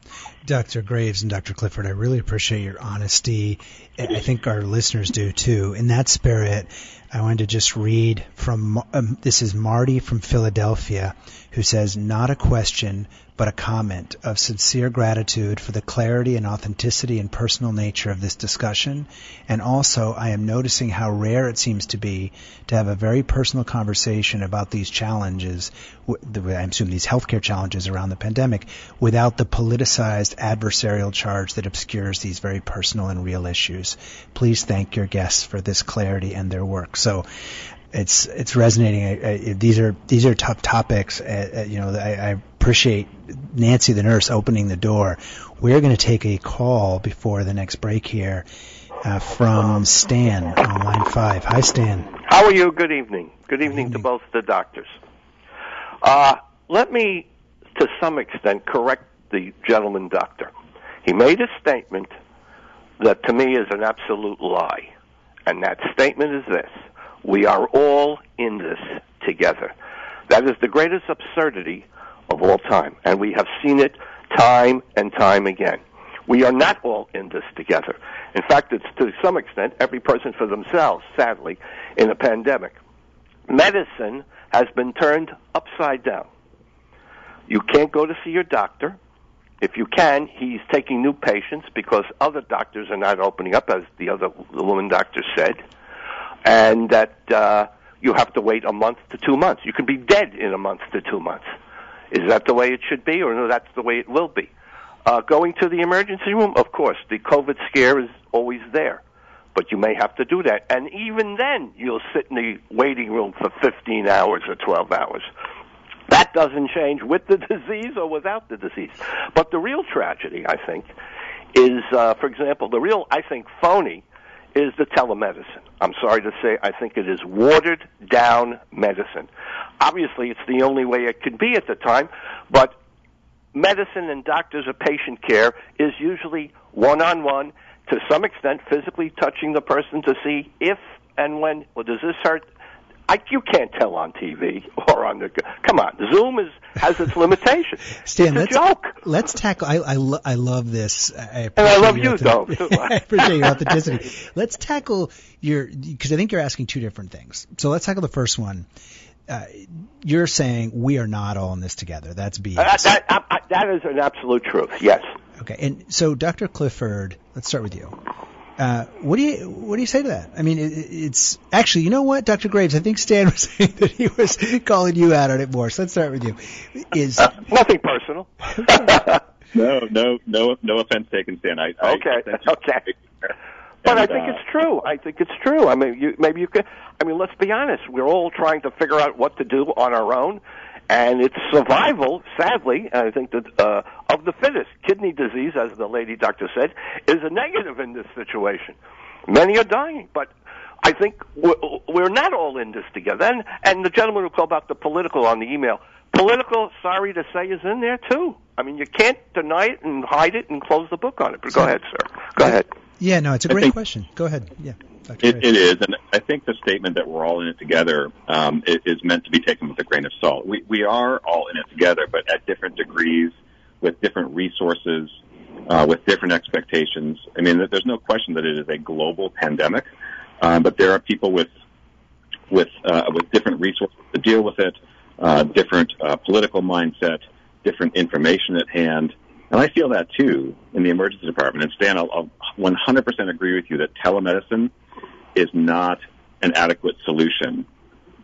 Dr. Graves and Dr. Clifford, I really appreciate your honesty. I think our listeners do too. In that spirit, I wanted to just read from um, this is Marty from Philadelphia who says, Not a question, but a comment of sincere gratitude for the clarity and authenticity and personal nature of this discussion. And also, I am noticing how rare it seems to be to have a very personal conversation about these challenges, I assume these healthcare challenges around the pandemic, without the politicized adversarial charge that obscures these very personal and real issues. Please thank your guests for this clarity and their work. So, it's it's resonating. I, I, these are these are tough topics. Uh, you know, I, I appreciate Nancy, the nurse, opening the door. We're going to take a call before the next break here uh, from Stan on line five. Hi, Stan. How are you? Good evening. Good evening, to both the doctors. Uh, let me, to some extent, correct the gentleman doctor. He made a statement that to me is an absolute lie. And that statement is this we are all in this together. That is the greatest absurdity of all time, and we have seen it time and time again. We are not all in this together. In fact, it's to some extent every person for themselves, sadly, in a pandemic. Medicine has been turned upside down. You can't go to see your doctor. If you can, he's taking new patients because other doctors are not opening up, as the other the woman doctor said and that uh, you have to wait a month to two months. You can be dead in a month to two months. Is that the way it should be, or no, that's the way it will be? Uh, going to the emergency room, of course, the COVID scare is always there, but you may have to do that. And even then, you'll sit in the waiting room for 15 hours or 12 hours. That doesn't change with the disease or without the disease. But the real tragedy, I think, is, uh, for example, the real, I think, phony is the telemedicine. I'm sorry to say, I think it is watered down medicine. Obviously, it's the only way it could be at the time, but medicine and doctors of patient care is usually one on one, to some extent, physically touching the person to see if and when, well, does this hurt? I, you can't tell on TV or on the. Come on, Zoom is has its limitations. Stan, it's a let's, joke. Let's tackle. I I, lo- I love this. I and I love you, though. I appreciate your authenticity. let's tackle your because I think you're asking two different things. So let's tackle the first one. Uh, you're saying we are not all in this together. That's BS. Uh, that, I, I, that is an absolute truth. Yes. Okay, and so Dr. Clifford, let's start with you. Uh, what do you what do you say to that? I mean, it, it's actually, you know what, Dr. Graves, I think Stan was saying that he was calling you out on it more. So let's start with you. Is uh, nothing personal. no, no, no, no offense taken, Stan. I, okay, I, okay. But I think uh, it's true. I think it's true. I mean, you, maybe you could. I mean, let's be honest. We're all trying to figure out what to do on our own, and it's survival. Sadly, and I think that uh, of the fittest. Kidney disease, as the lady doctor said, is a negative in this situation. Many are dying, but I think we're, we're not all in this together. And, and the gentleman who called about the political on the email, political, sorry to say, is in there too. I mean, you can't deny it and hide it and close the book on it. But go ahead, sir. Go ahead. Yeah, no, it's a great question. Go ahead. Yeah. It, it is, and I think the statement that we're all in it together um, is, is meant to be taken with a grain of salt. We we are all in it together, but at different degrees, with different resources, uh, with different expectations. I mean, there's no question that it is a global pandemic, um, but there are people with with uh, with different resources to deal with it, uh, different uh, political mindset, different information at hand. And I feel that too in the emergency department. And Stan, I'll, I'll 100% agree with you that telemedicine is not an adequate solution.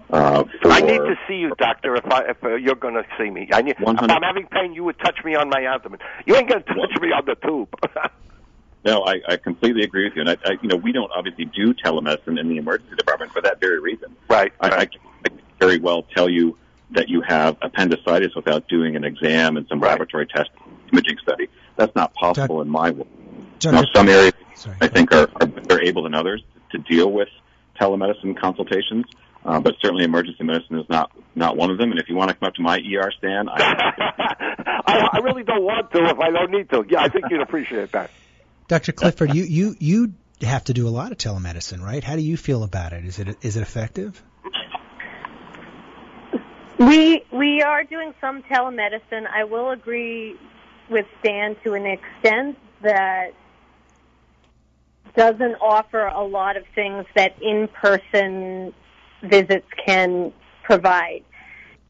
Uh, for, I need to see you, doctor. If, I, if uh, you're going to see me, I need, if I'm having pain, you would touch me on my abdomen. You ain't going to touch me on the tube. no, I, I completely agree with you. And I, I, you know, we don't obviously do telemedicine in the emergency department for that very reason. Right. I, right. I, I can very well tell you that you have appendicitis without doing an exam and some right. laboratory test imaging study. That's not possible Doc, in my world. Now, some areas Sorry. I think are, are better able than others to deal with telemedicine consultations. Uh, but certainly emergency medicine is not not one of them. And if you want to come up to my ER Stan, I, I, I really don't want to if I don't need to. Yeah, I think you'd appreciate that. Dr. Clifford, you, you, you have to do a lot of telemedicine, right? How do you feel about it? Is it is it effective? We we are doing some telemedicine. I will agree with Stan to an extent that doesn't offer a lot of things that in-person visits can provide.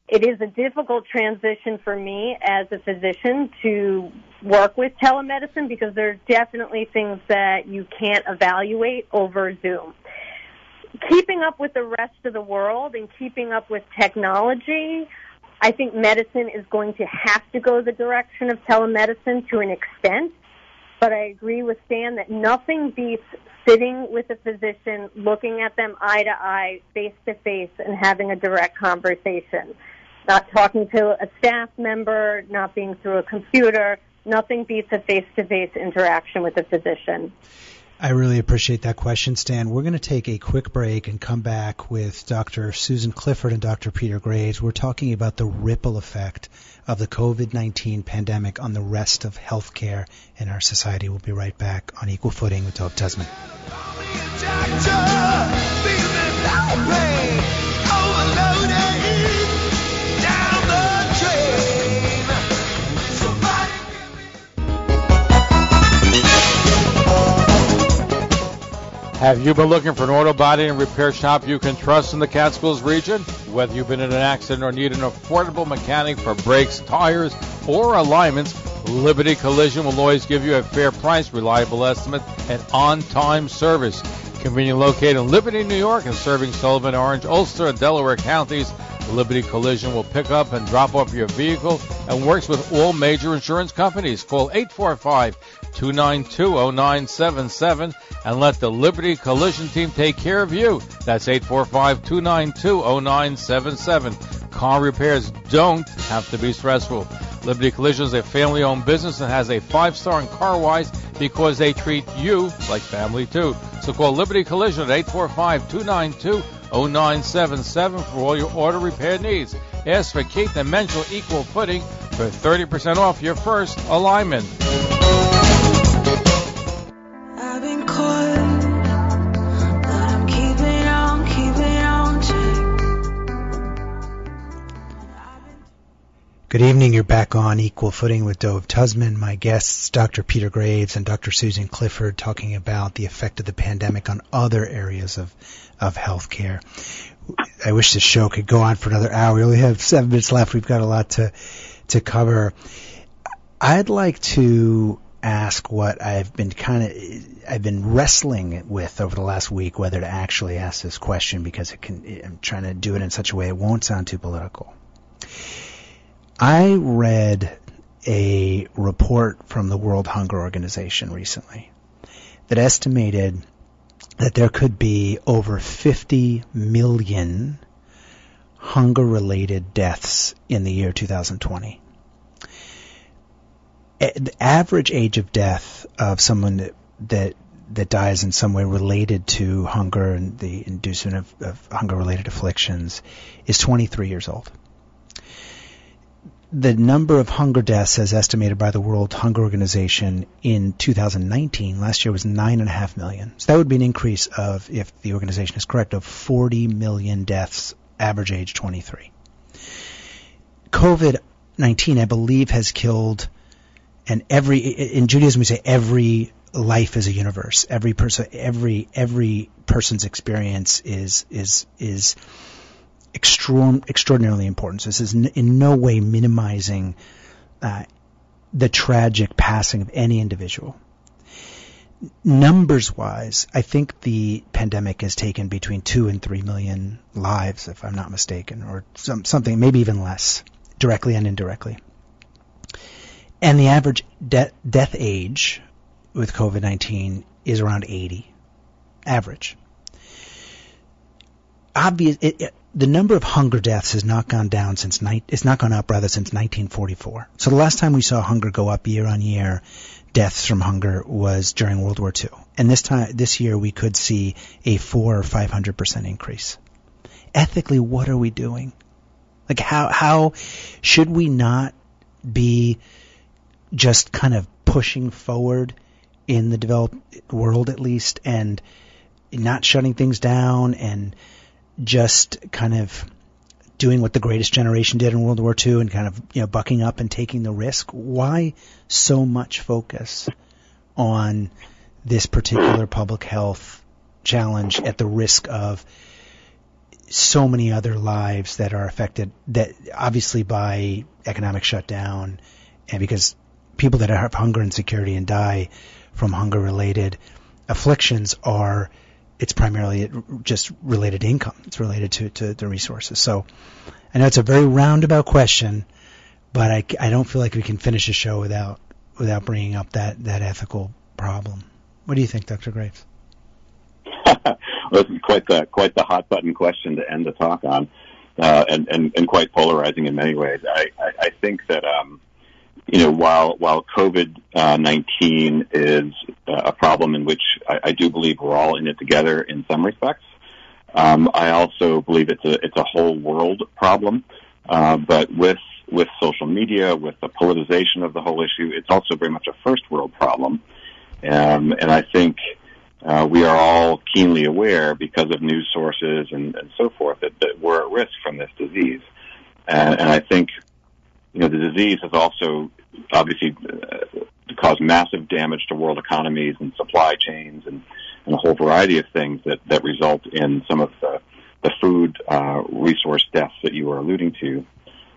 It is a difficult transition for me as a physician to work with telemedicine because there are definitely things that you can't evaluate over Zoom. Keeping up with the rest of the world and keeping up with technology, I think medicine is going to have to go the direction of telemedicine to an extent. But I agree with Stan that nothing beats sitting with a physician, looking at them eye to eye, face to face, and having a direct conversation. Not talking to a staff member, not being through a computer. Nothing beats a face to face interaction with a physician. I really appreciate that question, Stan. We're going to take a quick break and come back with Dr. Susan Clifford and Dr. Peter Graves. We're talking about the ripple effect of the COVID 19 pandemic on the rest of healthcare in our society. We'll be right back on Equal Footing with Dov Tasman. Have you been looking for an auto body and repair shop you can trust in the Catskills region? Whether you've been in an accident or need an affordable mechanic for brakes, tires, or alignments, Liberty Collision will always give you a fair price, reliable estimate, and on-time service. Conveniently located in Liberty, New York, and serving Sullivan, Orange, Ulster, and Delaware counties, Liberty Collision will pick up and drop off your vehicle and works with all major insurance companies. Call 845 292 0977 and let the Liberty Collision team take care of you. That's 845 292 0977. Car repairs don't have to be stressful. Liberty Collision is a family owned business and has a five star in CarWise because they treat you like family too. So call Liberty Collision at 845 292 0977 for all your auto repair needs. Ask for Keith and Menschel Equal Footing for 30% off your first alignment. Good evening. You're back on Equal Footing with Dov Tusman. My guests, Dr. Peter Graves and Dr. Susan Clifford, talking about the effect of the pandemic on other areas of, of healthcare. I wish this show could go on for another hour. We only have seven minutes left. We've got a lot to, to cover. I'd like to ask what I've been kind of I've been wrestling with over the last week whether to actually ask this question because it can I'm trying to do it in such a way it won't sound too political. I read a report from the World Hunger Organization recently that estimated that there could be over 50 million hunger related deaths in the year 2020 the average age of death of someone that that, that dies in some way related to hunger and the inducement of, of hunger related afflictions is 23 years old. The number of hunger deaths as estimated by the World Hunger Organization in 2019, last year was 9.5 million. So that would be an increase of, if the organization is correct, of 40 million deaths, average age 23. COVID-19, I believe, has killed and every in Judaism we say every life is a universe. Every person, every every person's experience is is is extra- extraordinarily important. So this is in no way minimizing uh, the tragic passing of any individual. Numbers wise, I think the pandemic has taken between two and three million lives, if I'm not mistaken, or some, something, maybe even less, directly and indirectly. And the average de- death age with COVID-19 is around 80. Average. Obvious, it, it, the number of hunger deaths has not gone down since ni- it's not gone up rather since 1944. So the last time we saw hunger go up year on year, deaths from hunger was during World War II. and this time this year we could see a four or five hundred percent increase. Ethically, what are we doing? Like how how should we not be just kind of pushing forward in the developed world at least and not shutting things down and just kind of doing what the greatest generation did in World War II and kind of you know bucking up and taking the risk. Why so much focus on this particular public health challenge at the risk of so many other lives that are affected that obviously by economic shutdown and because people that have hunger insecurity and die from hunger related afflictions are it's primarily just related to income. It's related to, to the resources. So I know it's a very roundabout question, but I, I don't feel like we can finish a show without without bringing up that, that ethical problem. What do you think, Dr. Graves? well, this is quite the quite the hot button question to end the talk on, uh, and, and and quite polarizing in many ways. I I, I think that um, you know while while COVID uh, nineteen is uh, a problem in which I, I do believe we're all in it together in some respects. Um, I also believe it's a it's a whole world problem, uh, but with with social media, with the politicization of the whole issue, it's also very much a first world problem. Um, and I think uh, we are all keenly aware because of news sources and, and so forth that, that we're at risk from this disease. And, and I think, you know, the disease has also obviously uh, caused massive damage to world economies and supply chains and, and a whole variety of things that, that result in some of the, the food uh, resource deaths that you were alluding to.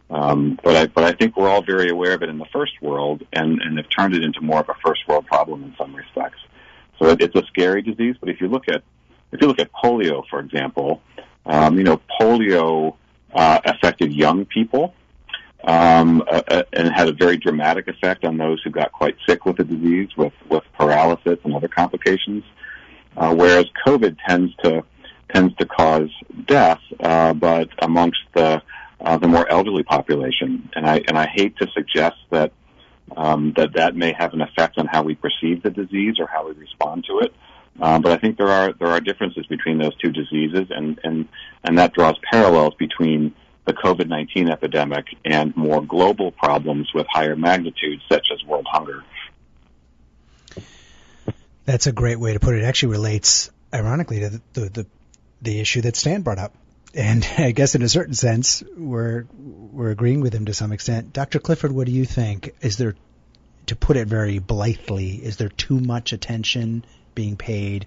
Um, but I but I think we're all very aware of it in the first world, and and have turned it into more of a first world problem in some respects. So it, it's a scary disease. But if you look at if you look at polio, for example, um, you know polio uh, affected young people um, uh, uh, and had a very dramatic effect on those who got quite sick with the disease, with with paralysis and other complications. Uh, whereas COVID tends to tends to cause death, uh, but amongst the uh, the more elderly population. And I and I hate to suggest that um, that that may have an effect on how we perceive the disease or how we respond to it. Um, but I think there are there are differences between those two diseases, and and and that draws parallels between the COVID nineteen epidemic and more global problems with higher magnitude, such as world hunger. That's a great way to put it. It actually relates, ironically, to the the, the, the issue that Stan brought up and I guess in a certain sense, we're we're agreeing with him to some extent. Dr. Clifford, what do you think? Is there, to put it very blithely, is there too much attention being paid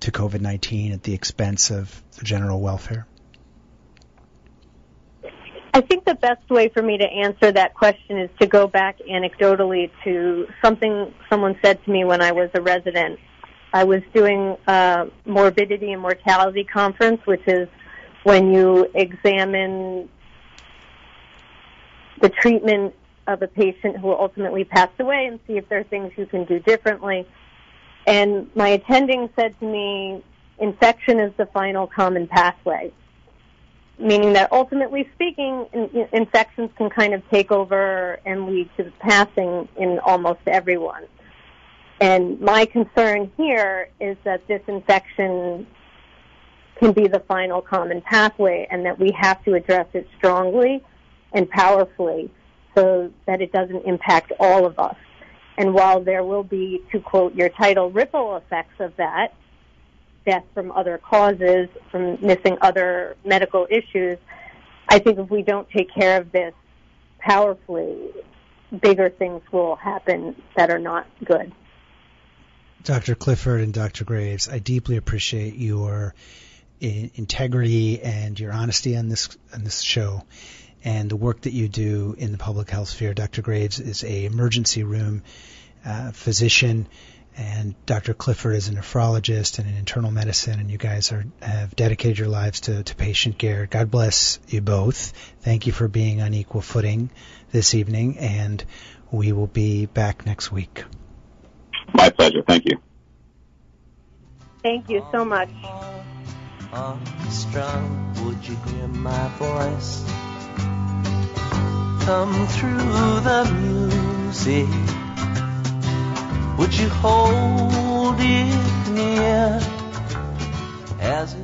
to COVID-19 at the expense of the general welfare? I think the best way for me to answer that question is to go back anecdotally to something someone said to me when I was a resident. I was doing a morbidity and mortality conference, which is when you examine the treatment of a patient who ultimately passed away and see if there are things you can do differently. And my attending said to me, infection is the final common pathway, meaning that ultimately speaking, in, infections can kind of take over and lead to the passing in almost everyone. And my concern here is that this infection can be the final common pathway and that we have to address it strongly and powerfully so that it doesn't impact all of us. And while there will be, to quote your title, ripple effects of that, death from other causes, from missing other medical issues, I think if we don't take care of this powerfully, bigger things will happen that are not good. Dr. Clifford and Dr. Graves, I deeply appreciate your integrity and your honesty on this on this show and the work that you do in the public health sphere. Dr. Graves is a emergency room uh, physician, and Dr. Clifford is a nephrologist and an internal medicine. And you guys are have dedicated your lives to, to patient care. God bless you both. Thank you for being on equal footing this evening, and we will be back next week. My pleasure. Thank you. Thank you so much strung, would you hear my voice come through the music? Would you hold it near as it